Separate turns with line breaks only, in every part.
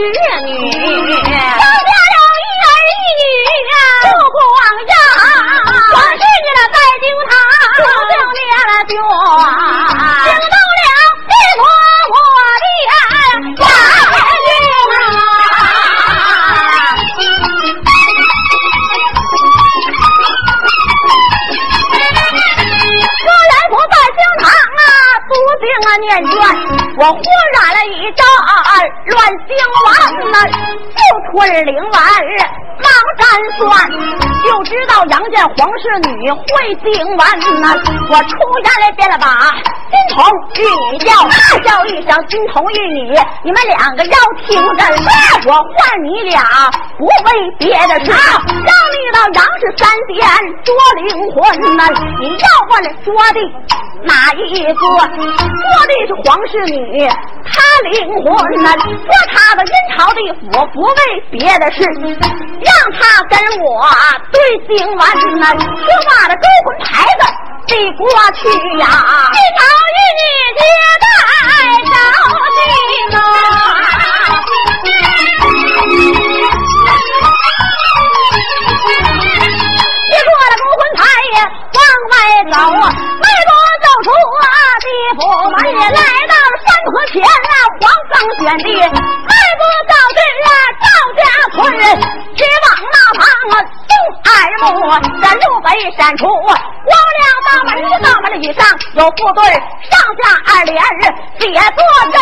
女，生下了一儿一女啊，不光呀，皇室女的在京堂，就灭了绝，惊动了地婆我的大军啊！不在京堂啊，读经啊念卷。我就吞灵丸忙占算，就知道杨家皇室女会星丸呐。我出言来变了把金童玉女叫，大叫一声金童玉女，你们两个要听着，我唤你俩不为别的事，让你到杨氏三殿捉灵魂呐。你要问捉的哪一个？捉的是皇室女。灵魂呐，说他的阴曹地府不为别的事，让他跟我对星完呐，说话的勾魂牌子递过去呀。阴曹与你接待前啊，黄冈选地，迈步到这啊，赵家村，直往那旁啊，东二目，这路北闪出，光亮大门，大门的以上有副对，上下二联，写作真，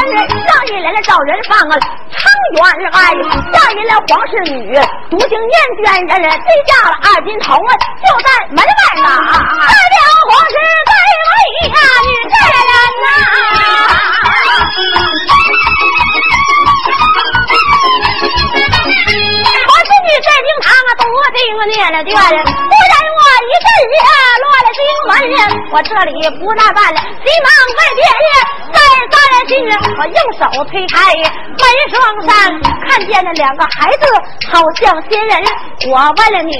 上一联找人放啊，昌元爱，下一联皇室女，独行念卷人，这下了二金童啊，就在门外呢，代表皇室在位呀，女这人呐。我是女在灵堂啊，多定念了卷，忽然我一阵啊落了心门，我这里不那办了，急忙问爹爹，再三进，我用手推开门双扇，看见了两个孩子，好像仙人。我问了你，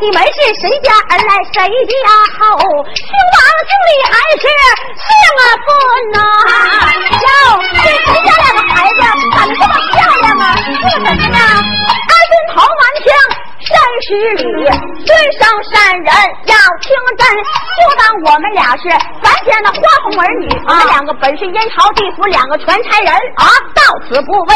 你们是谁家儿来，谁家后？姓王姓李还是姓孙呐？哟，这谁家两个孩子长得这么漂亮啊？姓什么呀？二军头满枪。三十里，尊上山人要听真，就当我们俩是咱家的花红儿女。啊，两个本是阴曹地府两个全差人啊，到此不为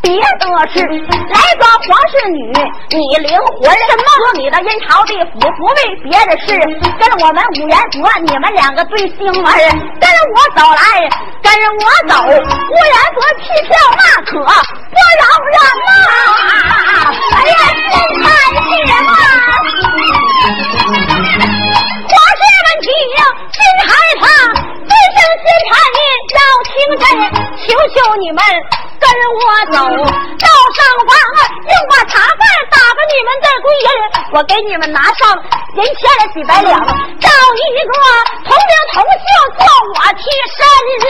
别的事，来抓皇室女，你灵魂什么？说你的阴曹地府不为别的事，跟我们五元国，你们两个对星儿，跟我走来，跟我走，五元国弃票那可不饶人呐！哎呀，我给你们拿上银钱了几百两，找一个同名同姓做我替身。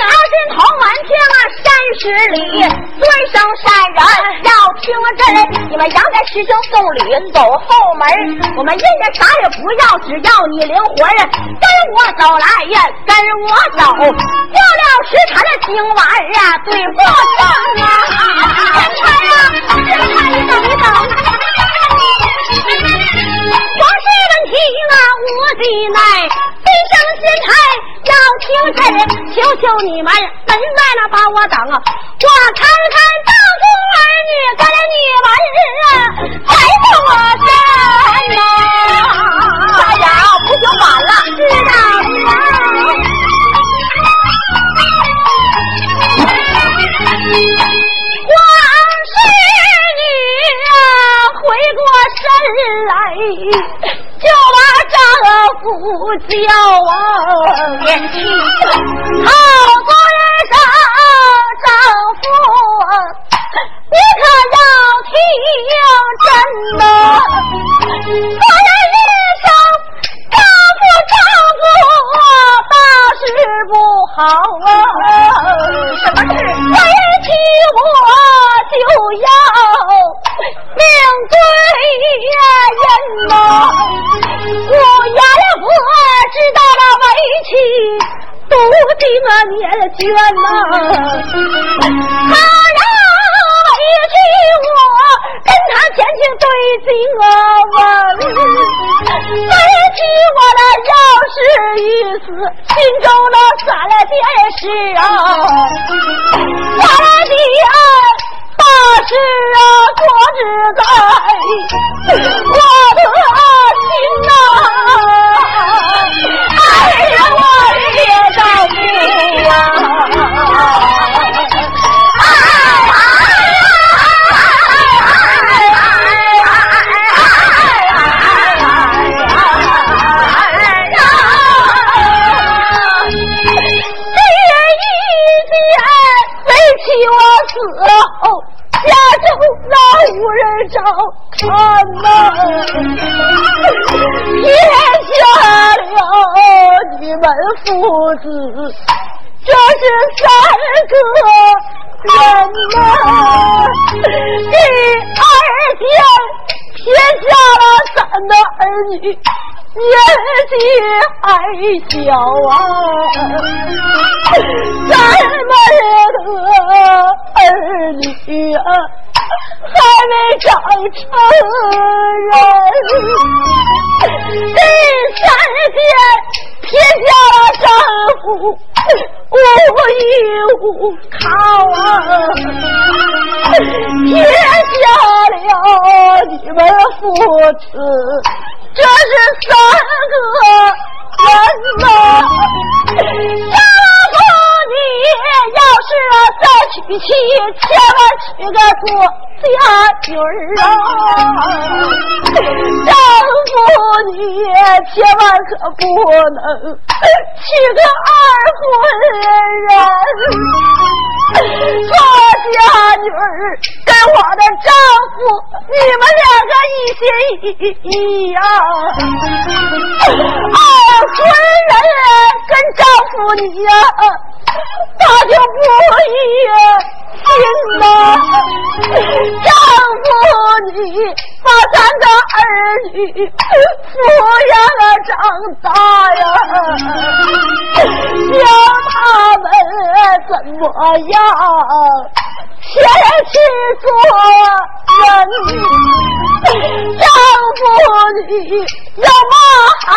二军同完听啊，三十里尊生善人要听真，你们杨家师兄送礼。走后门，我们人家啥也不要，只要你灵魂跟我走来呀，跟我走，过了时辰的今晚呀，对不上啊！天才呀，天才，你等一等，啊，无计奈，尊生心才要听真，求求你们门外那把我等，我看看到处儿女跟你们日啊，才不我身呐！大家不就晚了？知道吗？皇室女回过身来，就把丈夫叫啊，年轻好做人上丈夫。你可要听真呐！做人一声丈夫丈夫大事不好啊！小啊，咱们的儿女啊。还没长成人，第三天撇下了丈夫，无依无靠啊，撇下了你们父子，这是三个人。呐。你要是再娶妻，千万娶个做家女儿啊！丈夫你千万可不能娶个二婚人，家女儿跟我的丈夫，你们两个一心一意呀！二婚人跟丈夫你呀。他就不一心呐，丈夫你把咱的儿女抚养啊长大呀，叫他们怎么样前去做人？丈夫你要骂孩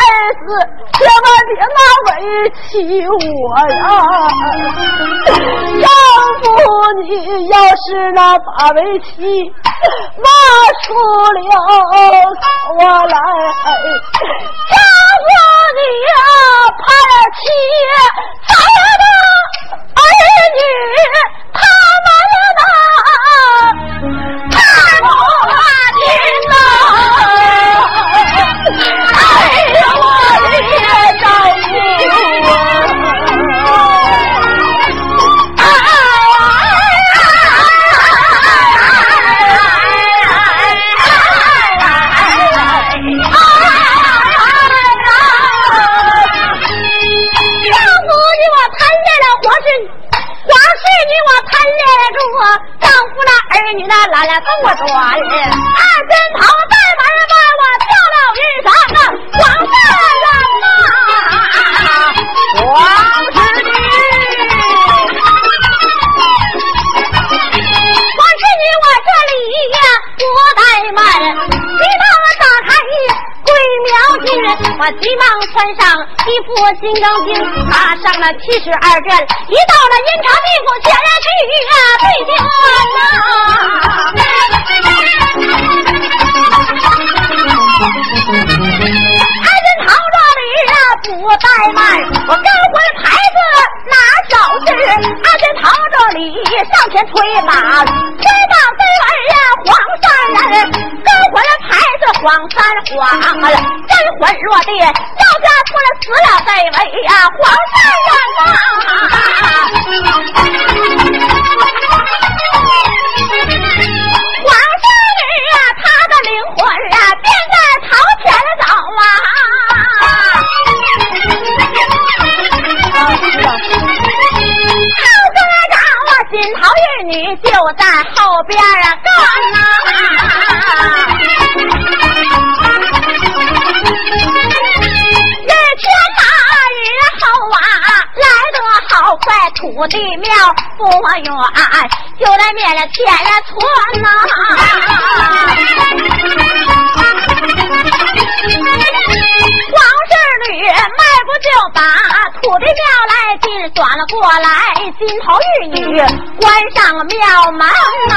子，千万别拿委屈我呀。丈夫，你要是那把为妻骂出了我来，丈夫你呀，怕妻咱的儿女穿上一副金刚经，拿上了七十二卷，一到了阴曹地府，全然去玉啊对天呐。安仁堂这里啊不怠慢，我刚回牌子拿小事，安仁堂这里上前推马，推棒飞来呀黄山人，刚回来牌子黄山黄，真魂落地死了这位呀黄三人呐，黄三人啊，他的灵魂啊便在朝前走啊。后跟着我金桃玉女就在后边啊跟土地庙不远，就在面了前村呐。黄氏女迈步就把土地庙来进转了过来，金头玉女关上庙门呐。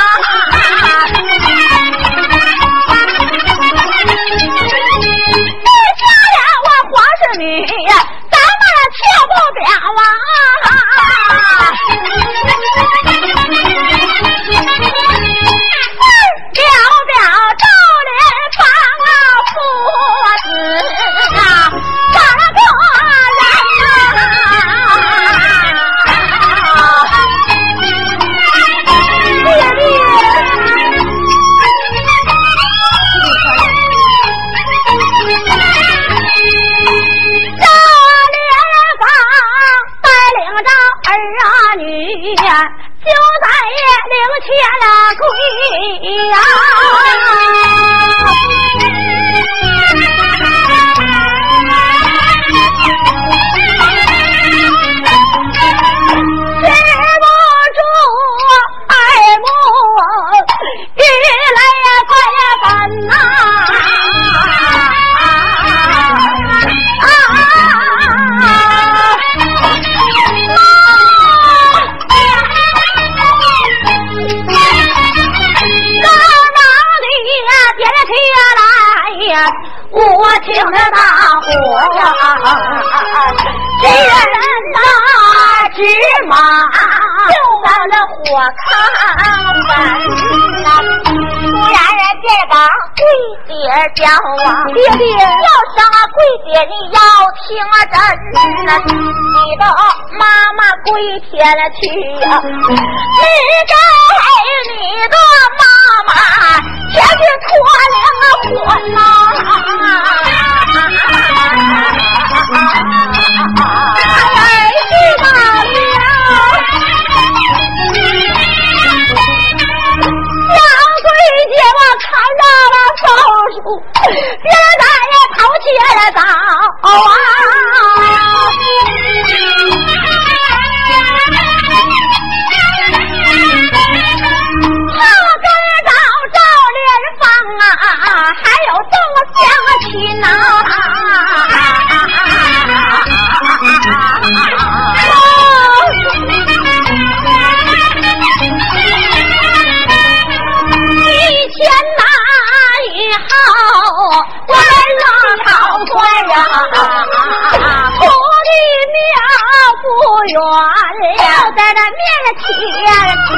你家呀，我皇室女，咱们跳不了啊！呀。火炕本呐，突然这个桂姐叫啊，爹爹要上啊桂姐你要听啊真呐，你的妈妈跪天了去呀、你给你的妈妈前去托灵啊婚呐、哎去呀头前早啊！他跟到赵连芳啊，还有邓相亲呐、在那面前住。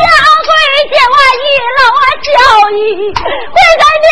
小桂见我一楼教育，跪在面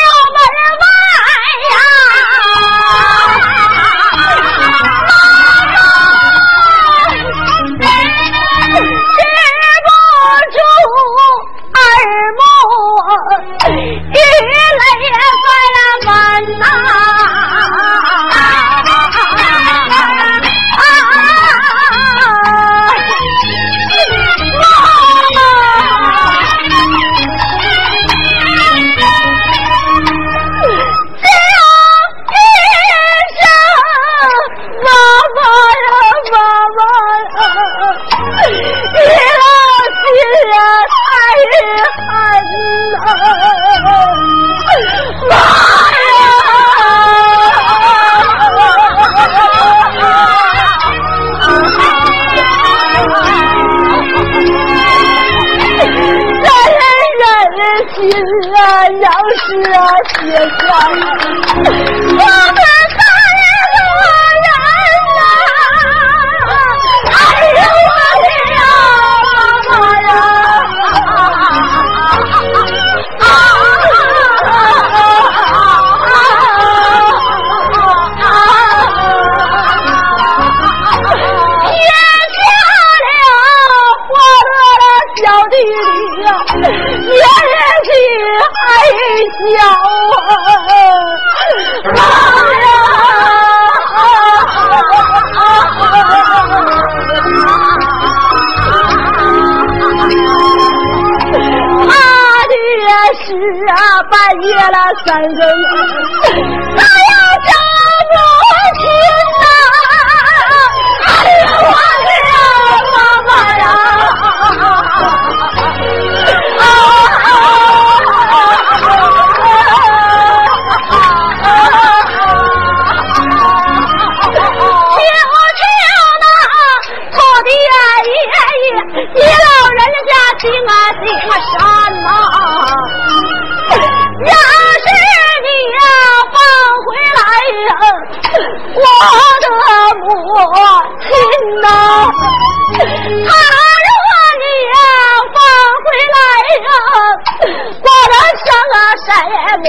灭，了三更，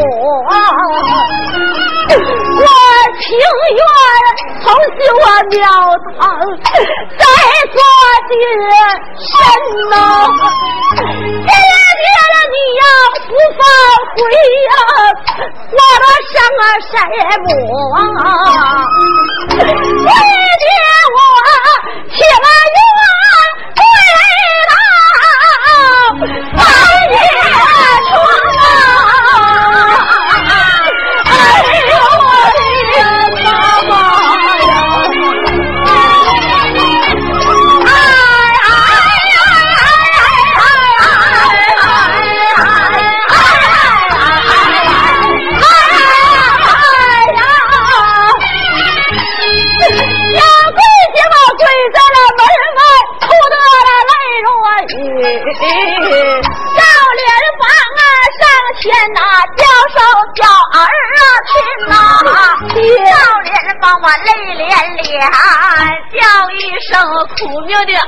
么我情愿从修我庙堂，再做的神呐！爹爹了，你要不放回呀，我的生啊什么？爹爹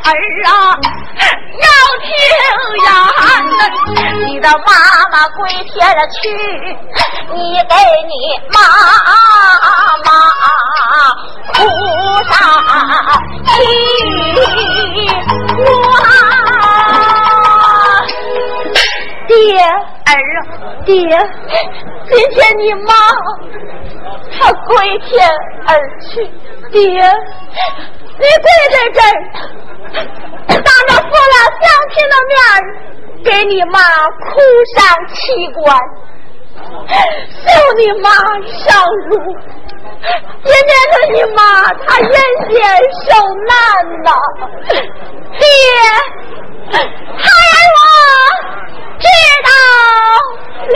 儿啊，要听呀！你的妈妈归天了去，你给你妈妈哭上去，我。
爹，
儿啊，
爹，今天你妈她归天而去，爹，你跪在这儿，当着父老乡亲的面给你妈哭上七关，送你妈上路，也免得你妈她人间受难呐，爹，孩我。知道了，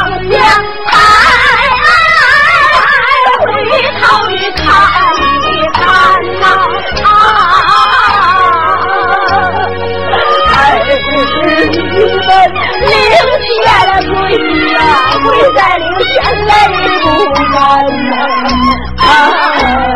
跪在灵前泪不干呐。啊。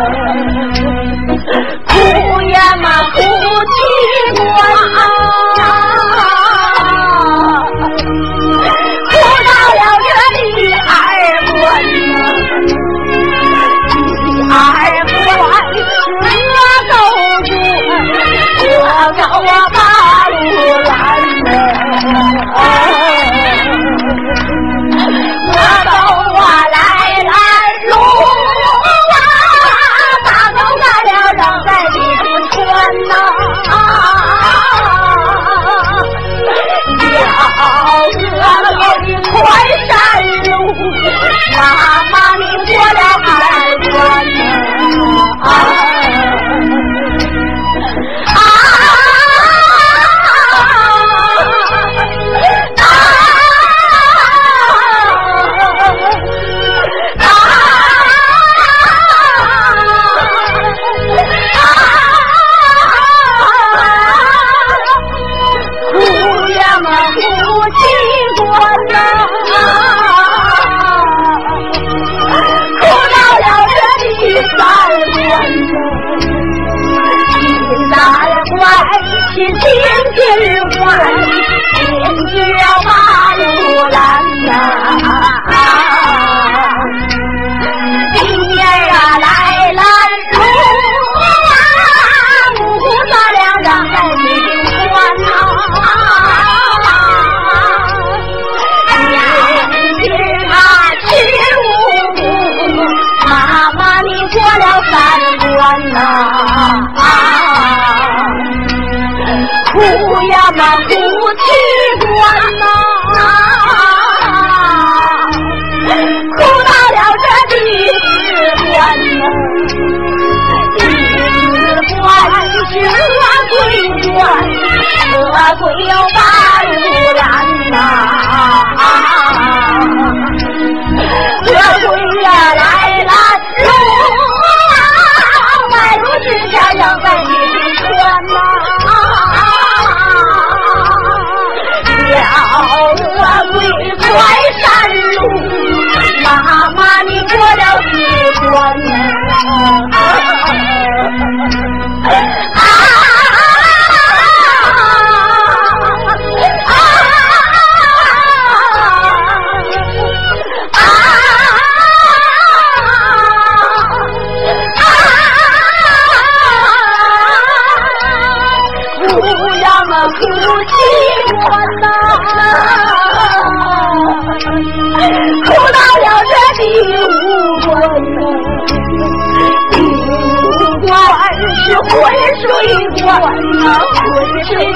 고 맙.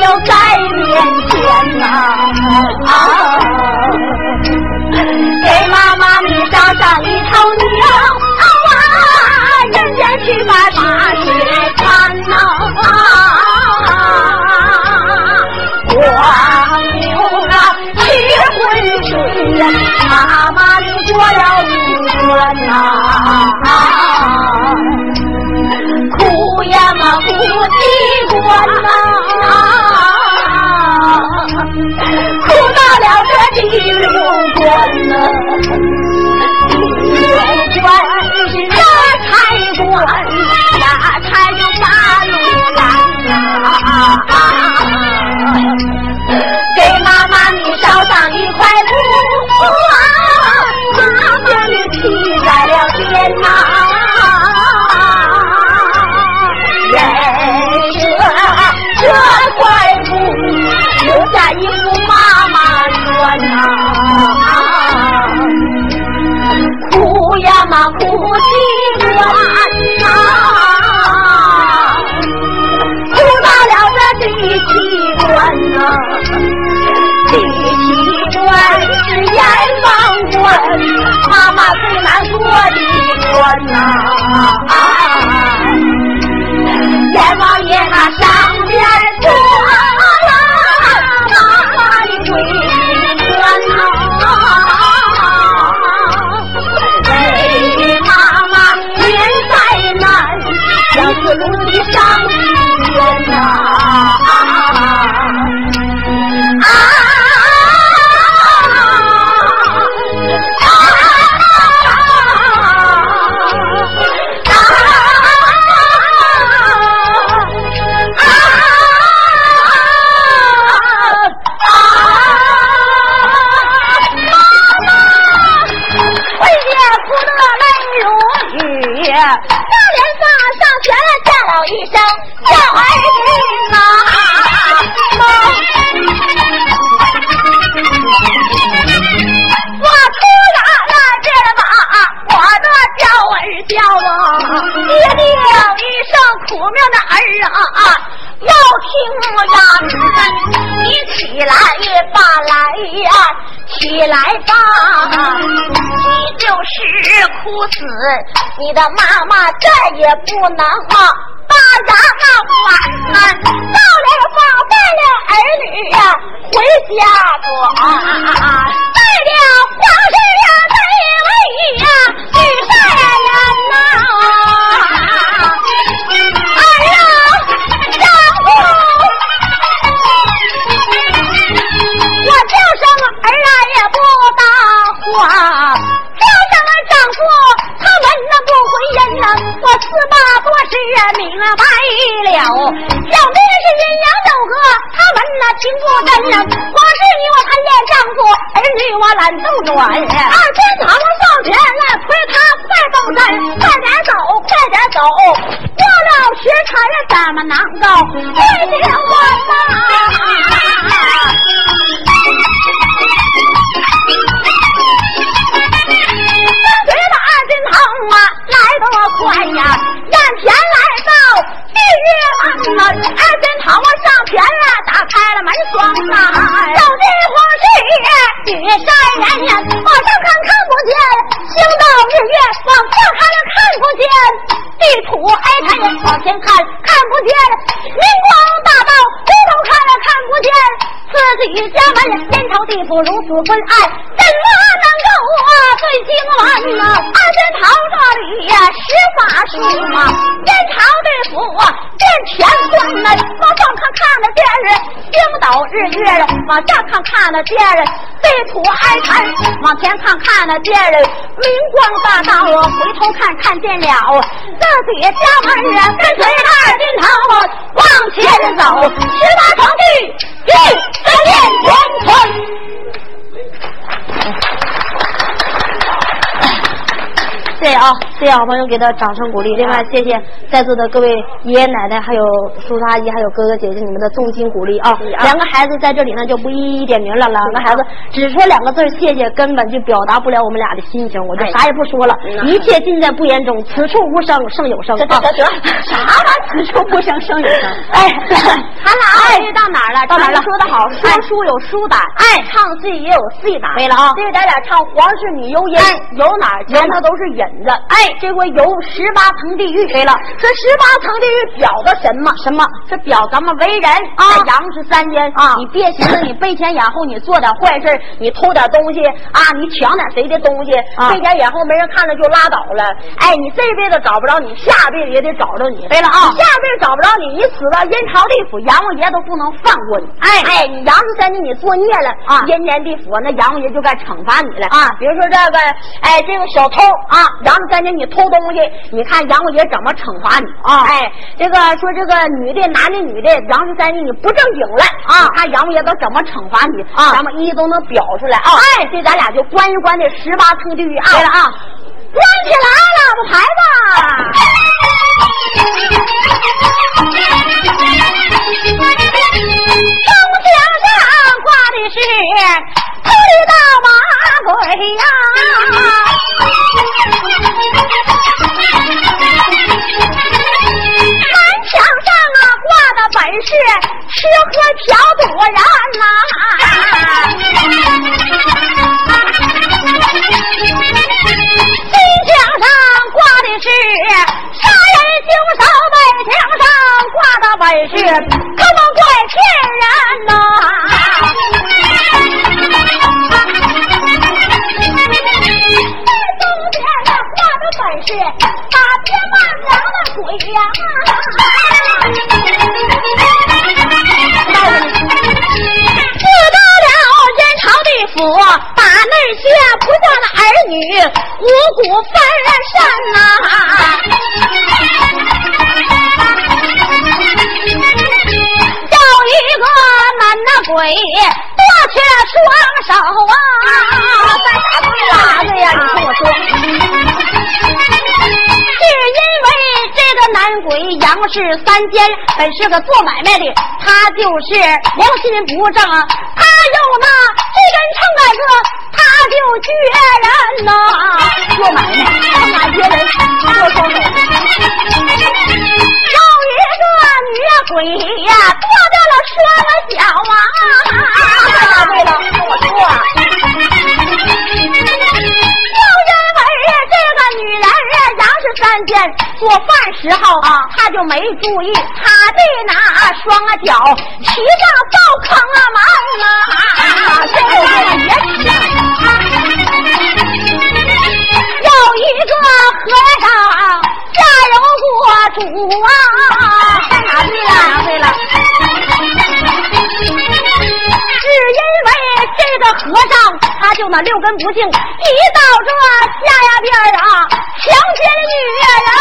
要改变天呐。啊。第七关啊哭到了第七关啊第七关是阎王关妈妈最难过的关啊。阎王爷那上边儿坐来呀，起来吧，你就是哭死，你的妈妈再也不能啊，大呀，晚安，到了房，带了儿女呀，回家躲，啊，带了花生。啊叫上么丈夫他闻了不回音啊我四爸做事啊明白了小弟是阴阳有合他闻了听不真啊我是你我贪恋丈夫儿女我懒斗转二天堂上前来催他快动身快点走快点走过了时辰怎么能够对得完呐地狱门啊，二仙堂啊上前啊打开了门双啊，走进皇室雨山人呀，往上看看不见，星斗日月往下看了看不见，地土哀叹呀往前看看不见，明光大道回头看了看不见，自己家门天朝地府如此昏暗，怎么能够啊对经文呐？二仙堂这里呀施法术啊，天朝地府变乾坤呐，往上看看得见是星斗日月了，往下看看得见了地土哀叹，往前看看得见了明光大道啊，回头看看见了自己家门人跟随二金堂往前走，十八层地地三练乾坤。谢谢啊，谢谢好朋友给的掌声鼓励。另外，谢谢在座的各位爷爷奶奶、还有叔叔阿姨、还有哥哥姐姐你们的重心鼓励啊！两个孩子在这里呢，就不一一点名了。两个孩子只说两个字谢谢，根本就表达不了我们俩的心情，我就啥也不说了。一切尽在不言中，此处无声胜有声。
得得得，啥玩意儿？此处无声胜有声。
哎，
咱俩哎到哪儿了？
到哪儿了
说的好，说书有书胆，
哎
唱戏也有戏胆。
对了啊
这个咱俩唱皇室女游吟，游哪儿？前头都是
哎
这回游十八层地狱。
对了
这十八层地狱表的什么？
什么？
这表咱们为人
啊
在阳是三间
啊
你别寻思你背前掩后，你做点坏事你偷点东西啊，你抢点谁的东西，
啊
背前掩后没人看着就拉倒了。哎，你这辈子找不着你，下辈子也得找着你。
对了啊
你下辈子找不着你，你死到阴曹地府，阎王爷都不能放过你。
哎
哎，你阳是三间你作孽了
啊
阴间地府那阎王爷就该惩罚你了
啊
比如说这个，哎，这个小偷啊，阳世三姐你偷东西，你看杨五爷怎么惩罚你？
啊。
哎，这个说这个女的、男的、女的，杨十三姐你不正经了
啊。
你看杨五爷都怎么惩罚你？
啊。
咱们一一都能表出来啊。哎，这咱俩就关一关这十八层地狱啊。
对了啊，
关起来，老婆孩子。
是个做买卖的，他就是良心不正，他有那这根秤杆子，看见
做
饭时候啊，他就没注意，他的那双脚骑上灶坑啊门啊，这个也骑上。有一个和尚下油锅煮啊，看哪对了？
对了。
是因为这个和尚他就那六根不净，一到这下呀边啊，强奸女人啊，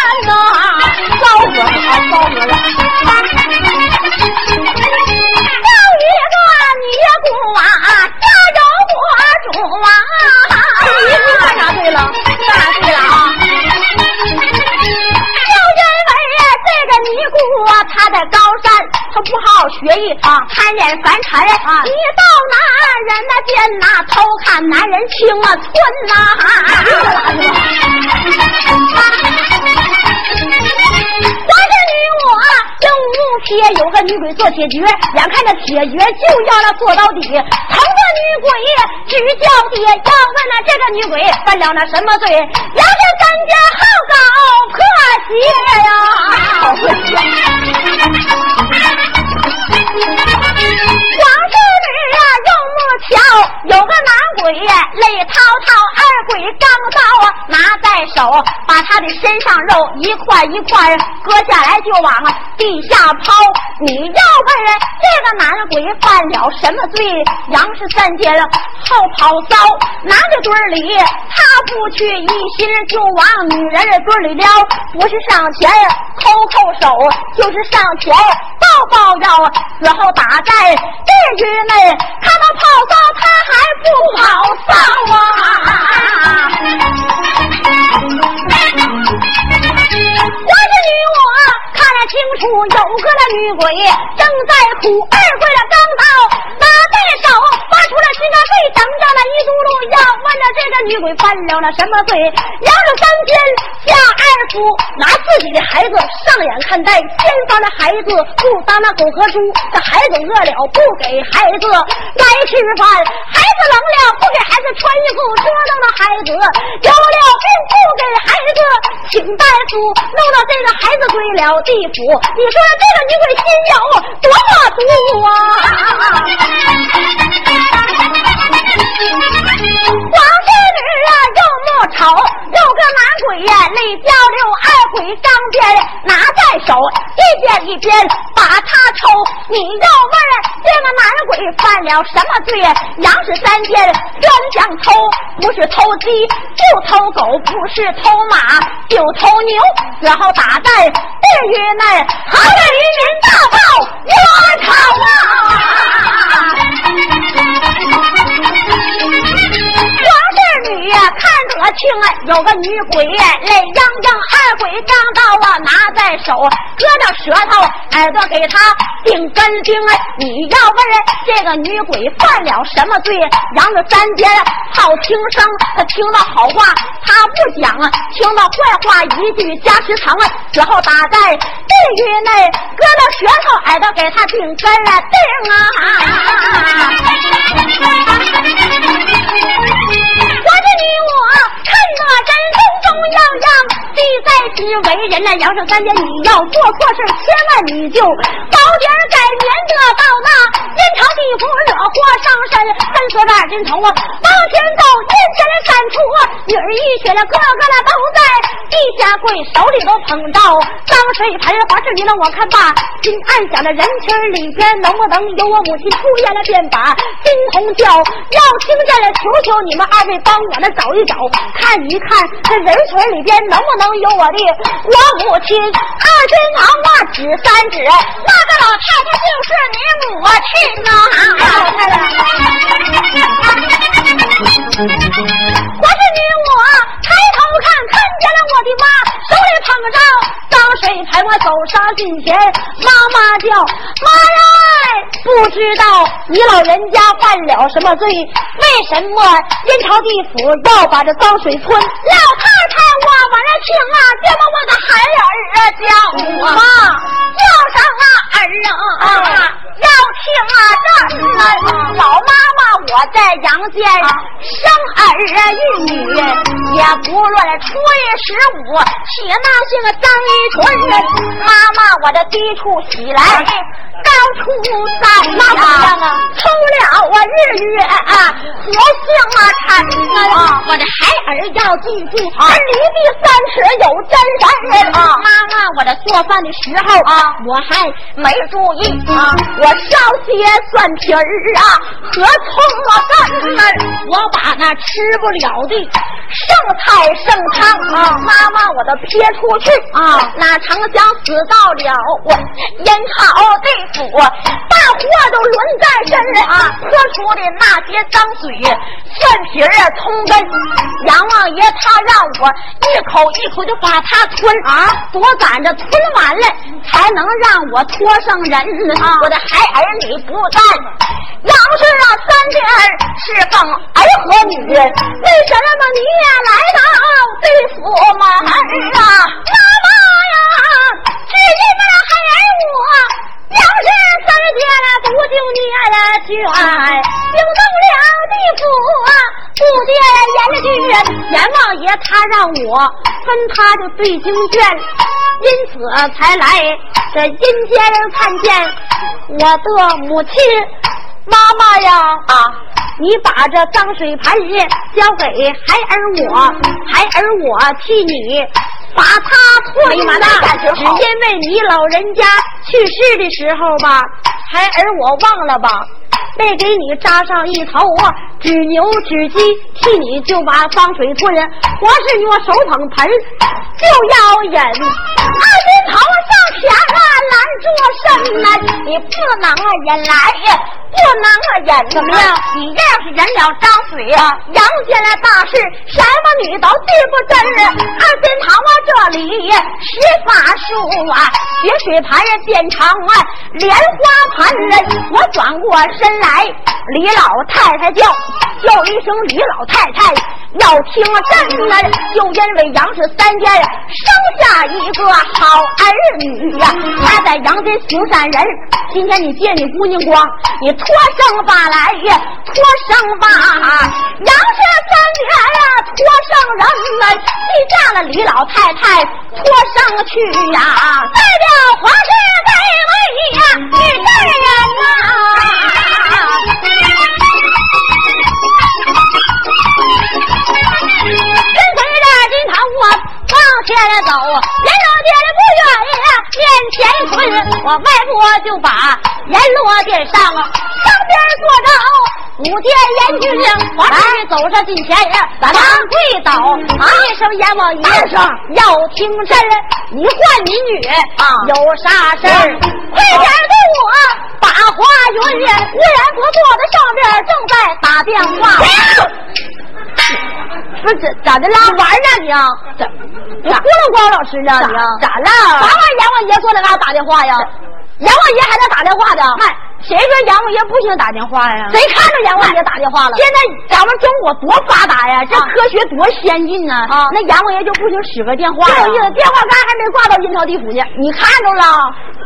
遭死啊，遭死！
生一个女孤娃。在高山，他不好好学艺啊，贪恋凡尘啊，你到男人那见哪偷看男人清啊寸呐。正午天有个女鬼做铁角，眼看着铁角就要那做到底，疼的女鬼直叫爹，要问那这个女鬼犯了那什么罪？要是咱家好搞破鞋呀！瞧，有个男鬼泪滔滔，二鬼钢刀啊拿在手，把他的身上肉一块一块割下来就往地下抛。你要问这个男鬼犯了什么罪？杨氏三姐后跑骚，男的堆里他不去，一心就往女人的堆里撩，不是上前抠抠手，就是上前抱抱腰，死后打在地狱内，他能跑骚他还不跑骚啊！有个那女鬼正在哭，二贵的钢刀拿在手，发出了心肝肺，等着了一嘟噜，要问着这个女鬼犯了了什么罪？杨了三天下二夫，拿自己的孩子上眼看待，先发的孩子不当那狗和猪，这孩子饿了不给孩子来吃饭，孩子冷了不给孩子穿衣服，折腾那孩子有了病不给孩子请大夫，弄到这个孩子归了地府，你说这个女鬼心有多么毒啊！王氏女啊，又莫吵，有个男鬼呀，泪交流，二鬼张鞭拿在手，一边一边把他抽。你要问这个男鬼犯了什么罪？杨氏三件专想偷，不是偷鸡就偷狗，不是偷马就偷牛，然后打在地狱内，好的渔民大报冤仇啊！听啊，有个女鬼泪泱泱，二鬼钢刀啊拿在手，割掉舌头，耳朵给他钉根钉啊。你要问这个女鬼犯了什么罪？杨子三姐好听声，他听到好话他不讲啊，听到坏话一句加十堂啊，之后打在地狱内，割了舌头，耳朵给他钉根啊钉啊。我是你我看那人中中样样，既在之为人呐杨胜三姐，你要做错事，千万你就早点改，免得到那阴曹地府惹祸上身。三说二斤头啊，往前走，眼前的三处女儿一血了，个个那都在地下跪，手里都捧着脏水盆。华氏你让我看罢，心暗想着人群里边能不能有我母亲出现了，便把金童叫，要听见了，求求你们二位。帮我那找一找，看一看这人群里边能不能有我的我母亲。二斤王啊，指三指，那个老太太就是你母亲呐。我是你我见了我的妈，手里捧着脏水盆，我走上近前，妈妈叫妈呀，不知道你老人家犯了什么罪？为什么阴曹地？府要把这脏水吞老太太，我往这情啊，别把我的孩儿啊叫我妈叫上啊儿啊，要听啊这老妈妈我在阳间生儿育女，也不论初一十五起那些个脏衣裙，妈妈我的低处起来高处三，那怎么样啊？抽了我日月啊和性啊产。啊！我的孩儿要记住，啊，离地三尺有真神啊！妈妈，我的做饭的时候啊，我还没注意啊，我烧些蒜皮儿啊和葱啊干儿，我把那吃不了的剩菜剩汤啊，妈妈我都撇出去。啊，哪成想死到了我阴曹地府，大祸都轮在身啊，泼出的那些脏水蒜皮儿啊葱根，阎王爷他让我一口一口就把它吞。啊，多赶着吞完了才能让我托上人。啊，我的孩儿女不在，要是啊三弟儿是奉儿和女，为什么你也来来到地府门啊？妈妈呀，只因那孩儿我。要是三姐了不救孽了眷，惊动了地府啊，不见阎君，阎王爷他让我分他的对经卷，因此才来这阴间看见我的母亲 妈妈呀啊！你把这脏水盆交给孩儿我，孩儿我替你。把它拖只因为你老人家去世的时候吧，孩儿我忘了吧，没给你扎上一头纸牛纸鸡，替你就把脏水吞。我是我手捧盆就要忍，二斤头上前啊拦住身来，你不能啊忍来，不能啊忍怎么样？你要是忍了张嘴呀，杨家的大事什么女都记不真。二斤头啊！这里施法术啊，雪水盘变长啊莲花盘。我转过身来，李老太太叫叫一声，李老太太要听真啊，就因为杨氏三家呀生下一个好儿女呀，他在杨家行善人。今天你借你姑娘光，你托生吧来呀，托生吧，杨氏三家呀托生人来，记下了李老太太。托生去呀，代表皇室这位呀女大人呐。往前走，阎罗殿不愿意面前困，我迈步就把阎罗殿上上边坐着。五殿阎君，我来走上近前，咱们跪倒，一声阎王爷声，要听真，你唤你女啊，有啥事儿？快点给我把话云。无人不坐在上边，正在打电话。不是咋的啦？玩呢你？咋？你胡了光老师呢你？咋了？啥玩意？阎王爷坐在那打电话呀？阎王爷还在打电话的？嗨。谁说阎王爷不行打电话呀？谁看着阎王爷打电话了？现在咱们中国多发达呀，这科学多先进呢！啊，那阎王爷就不行使个电话呀？有意思，电话杆还没挂到阴曹地府呢。你看着了？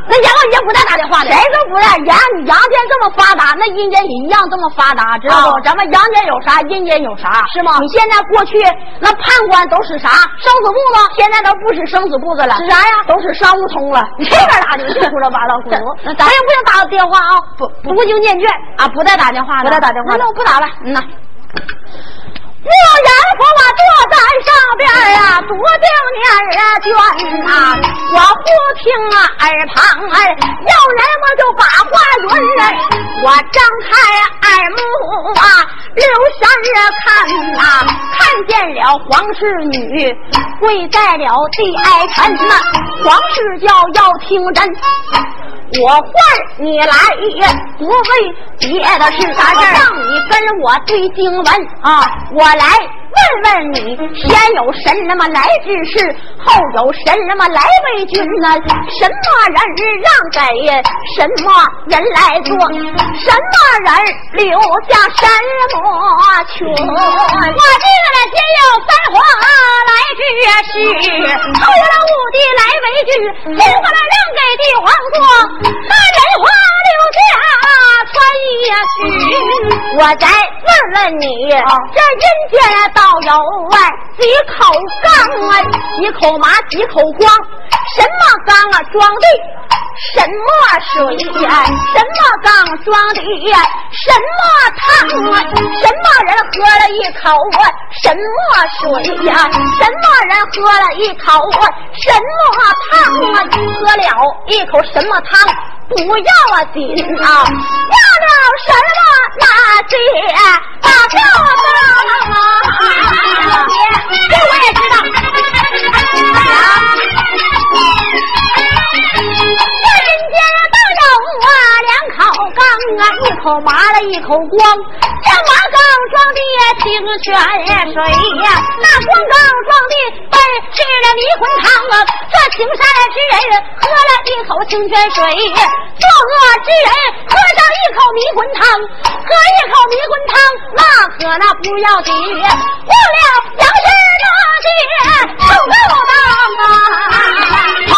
那阎王爷不带打电话的？谁说不带？阳阳间这么发达，那阴间也一样这么发达，知道不？咱们阳间有啥，阴间有啥，是吗？你现在过去那判官都使啥？生死簿子，现在都不使生死簿子了，使啥呀？都使商务通了。你这边打的，这胡说八道，胡说！那咱也不行打电话啊。不，不就念卷啊，不带打电话了，不带打电话，那我不打了。嗯呐。莫言说我坐在上边啊，多定念啊卷啊，我不听啊耳旁哎，要人我就把话云，我张开耳目啊，留神看呐，看见了皇室女跪在了地哀臣呐，皇室叫要听真。我唤你来，也不为别的事，让你跟我对经文啊！我来问问你，先有神那么来之事，后有神那么来为君呢？什么人让给什么人来做？什么人留下什么权？我这个呢，先有三皇来之事，后有了五帝来为君，天皇来让给帝皇做。大人花柳下穿一句，我再问问你，这人间道有外几口缸啊？几口麻，几口光？什么缸啊？装的什么水呀？什么缸装的？什么汤啊？什么人喝了一口什么水呀？什么人喝了一口什么汤啊？喝了一口什么汤？不要紧啊！要了什么那些大票子啊？这我也知道。缸啊，一口麻了一口光。这麻缸装的清泉水呀，那光缸装的本是了迷魂汤啊。这行善之人喝了一口清泉水，作恶之人喝上一口迷魂汤，喝一口迷魂汤那可那不要紧，误了杨氏大姐受够当啊！好，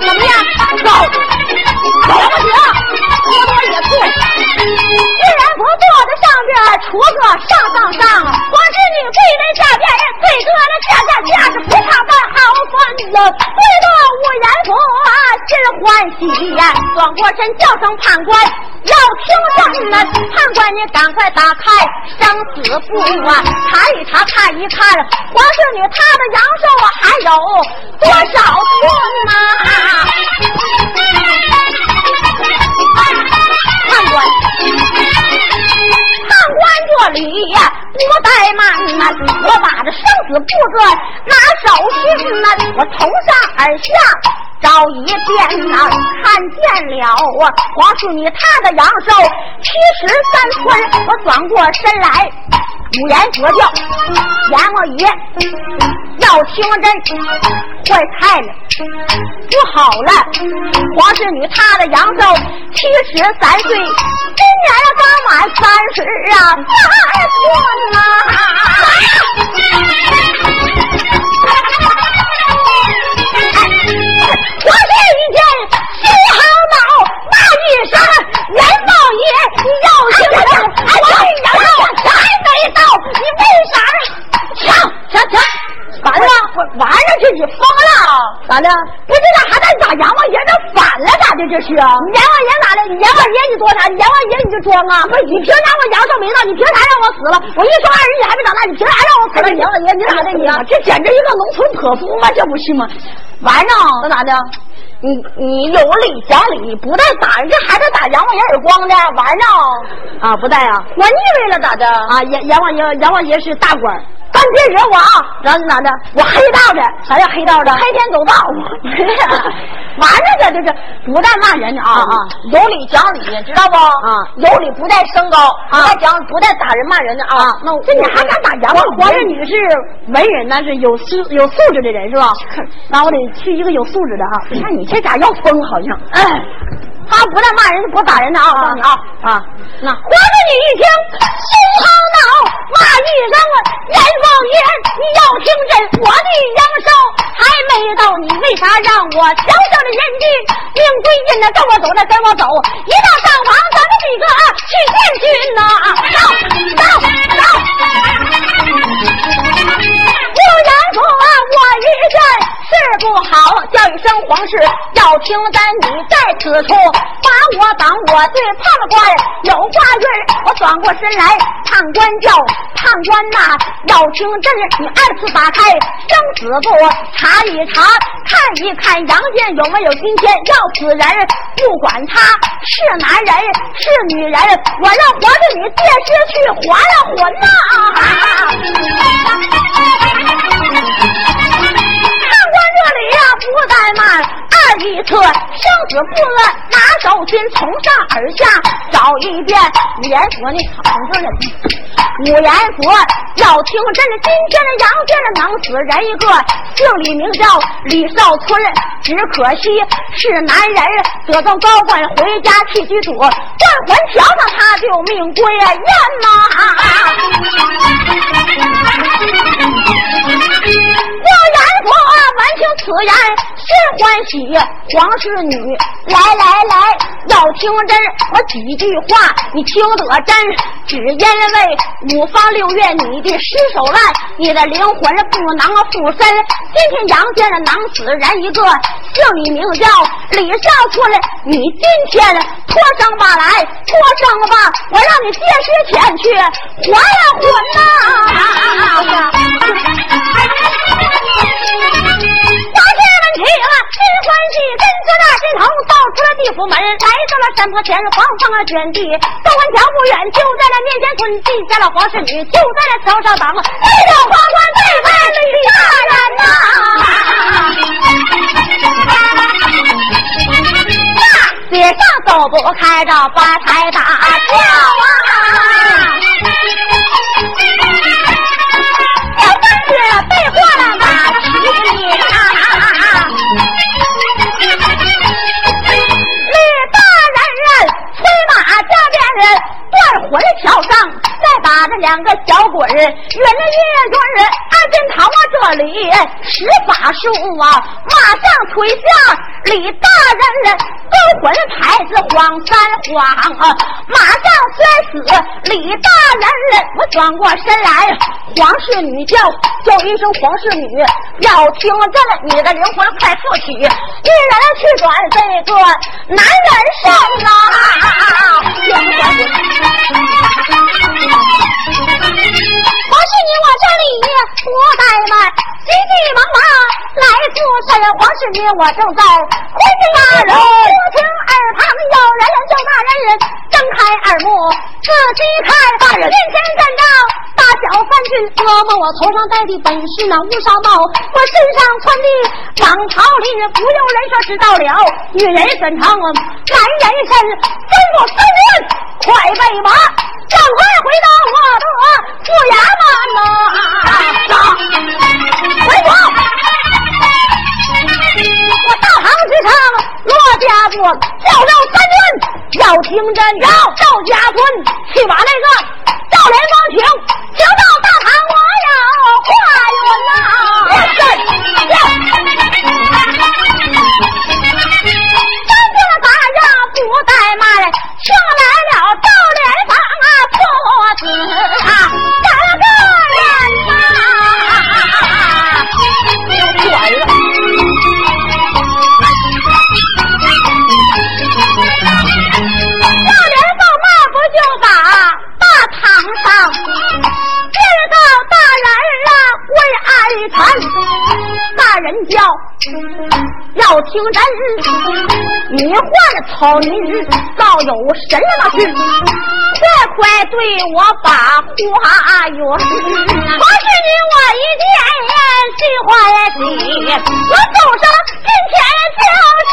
怎么样？走在上边，出个上上上，光是女跪在下边，最多那下下下是不差半毫分了。跪到五言婆心欢喜呀，转过身叫声判官，要听证呢。判官你赶快打开生死簿啊，查一查看一看，皇孙女她的阳寿还有多少寸呐？这生死簿子拿手心呐，我从上而下找一遍呐，看见了啊，皇叔你他的阳寿七十三寸，我转过身来，五言佛教，阎王爷要听真，坏菜了。不好了，皇室女她的阳寿七十三岁，今年刚满三十啊，三寸呐！我这一见心好脑，骂一声阎王爷，你要听着，我的阳寿还没到，你为啥？抢抢抢！咋的？玩上去你疯了？咋的？不这咋还在打阎王爷这反了咋的？这是阎王爷咋的？阎王爷你多啥？阎王爷你就装啊？不是你凭啥我阳寿没到？你凭啥让我死了？我一双二十你还没长大，你凭啥让我死了？阎王爷你咋的你？这简直一个农村泼妇吗？这不是吗？完了，那咋的？你你有理讲理，不带打人，这还得打阎王爷耳光的，完了啊？不带啊？我腻味了咋的？啊，阎阎王爷阎王爷是大官。但别惹我啊！然后咋的？我黑道的，啥叫黑道的？黑天走道。完了，这就是不带骂人的啊啊！有理讲理，知道不？啊，有理不带升高，不带讲，不带打人骂人的啊。那这你还敢打阎王？皇上，你是文人，那是有素有素质的人是吧？那我得去一个有素质的啊。你看你这咋要疯？好像哎。他不但骂人，不打人的啊！我告诉你啊啊！那皇上你一听心好恼，骂一声啊！阎王爷，你要听真，我的阳寿还没到，你为啥让我小小的人的命归阴呢？跟我走，那跟我走！一到上房，咱们几个去见君呐！走走走！一见事不好，叫一声皇室要听真，你在此处。把我挡我对判官有话语，我转过身来，判官叫判官呐，要听真，你二次打开生死簿查一查，看一看阳间有没有今天要死人，不管他是男人是女人，我让皇帝你借尸去还了魂呐！不怠慢，二一策生？死不论，拿手心从上而下找一遍。五言佛呢，好从这里。五言佛要听真，今天的杨家能死人一个，姓李名叫李少春，只可惜是男人，得到高官回家去居住，断魂桥上他就命归雁呐。闻听此言，心欢喜，黄氏女，来来来，要听真，我几句话你听得真，只因为五方六月你的尸首烂，你的灵魂不能附身。今天杨家囊死人一个，姓李名叫李少春，你今天脱生吧来，脱生吧，我让你借尸前去还魂呐。金欢喜跟着那金童走出了地府门，来到了山坡前，黄放了卷地，走完脚不远，就在那面前蹲，地下了黄氏女，就在那桥上等，一条花冠对拜李大人呐，大街上走不开着发财大轿啊，断魂桥上，再把这两个小鬼儿，云了一准儿，二金堂啊这里十法术啊，马上推下李大人勾魂牌子晃三晃啊，马上摔死李大人，我转过身来，黄氏女叫叫一声黄氏女，要听真了，你的灵魂快复起，一人去转这个男人身啊。你我这里不怠慢，急急忙忙来助身。黄是你我正在回家大人，听耳旁有人叫大人，人睁开耳目仔细看，大人面前站着小三军，哥们我头上戴的本是那乌纱帽，我身上穿的蟒袍里，不用人说知道了，女人怎成男人身？吩咐三军快备马。赶快回到我的府衙门呐！回府，我大堂之上，骆家子叫上三军，要听真，要赵家村去把那个赵连芳请，请到大堂，来。为爱谈。大人叫，要听真，你画的草民倒有什么事？快快对我把话圆。我是你我一见心欢喜，我走上今天叫声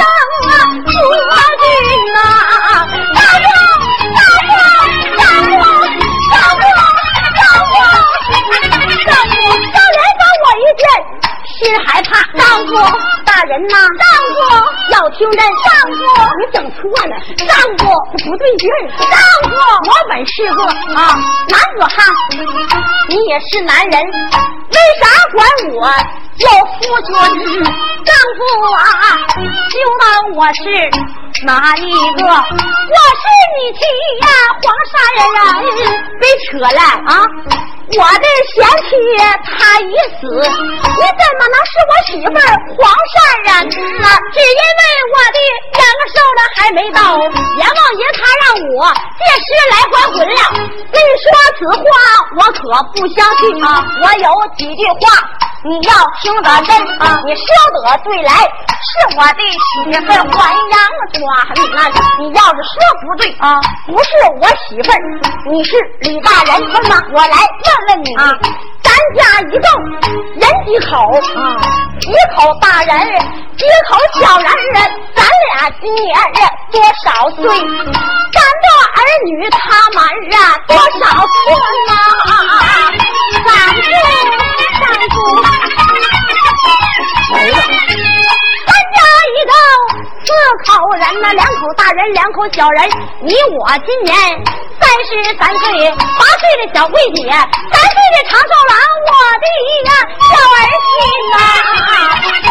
啊，国君呐，丈夫你整错了，丈夫不对劲儿，丈夫我本是个啊男子汉，你也是男人，为啥管我有夫君？丈夫啊，就当我是哪一个？我是你妻呀，黄山人，啊别扯了啊！我的贤妻她已死，你怎么能是我媳妇黄善人呢？只因为我的两个寿呢还没到，阎王爷他让我借尸来还魂了。你说此话，我可不相信啊！我有几句话你要听得真啊！你说得对来，是我的媳妇儿还阳转。你要是说不对啊，不是我媳妇儿你是李大人吗？我来问。问你，啊咱家一共人几口？啊一口大人，几口小人？咱俩今年多少岁？咱的儿女他们啊多少寸呐？三叔，三叔，没了。三家一道四口人呐，两口大人，两口小人。你我今年。三十三岁，八岁的小桂姐，三岁的长寿郎，我的呀小儿媳呐，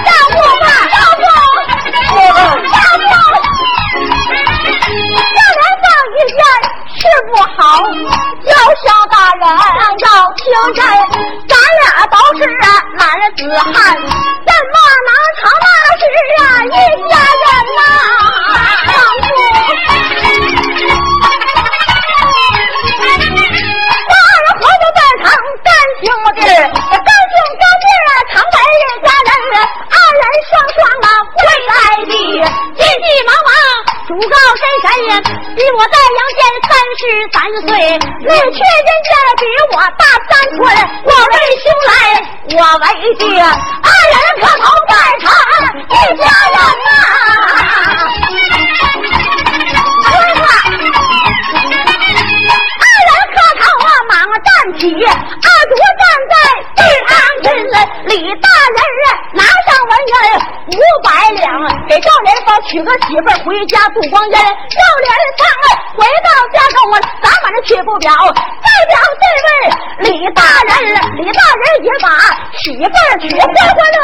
照顾吧，照顾。爹，二人磕头拜堂，一家人呐。二人磕头啊，忙站起，二主站在对堂前，李大人拿上文银五百两，给赵连芳娶个媳妇回家度光阴。赵连芳回到家中，咱们这去不表，媳妇儿，别欢欢乐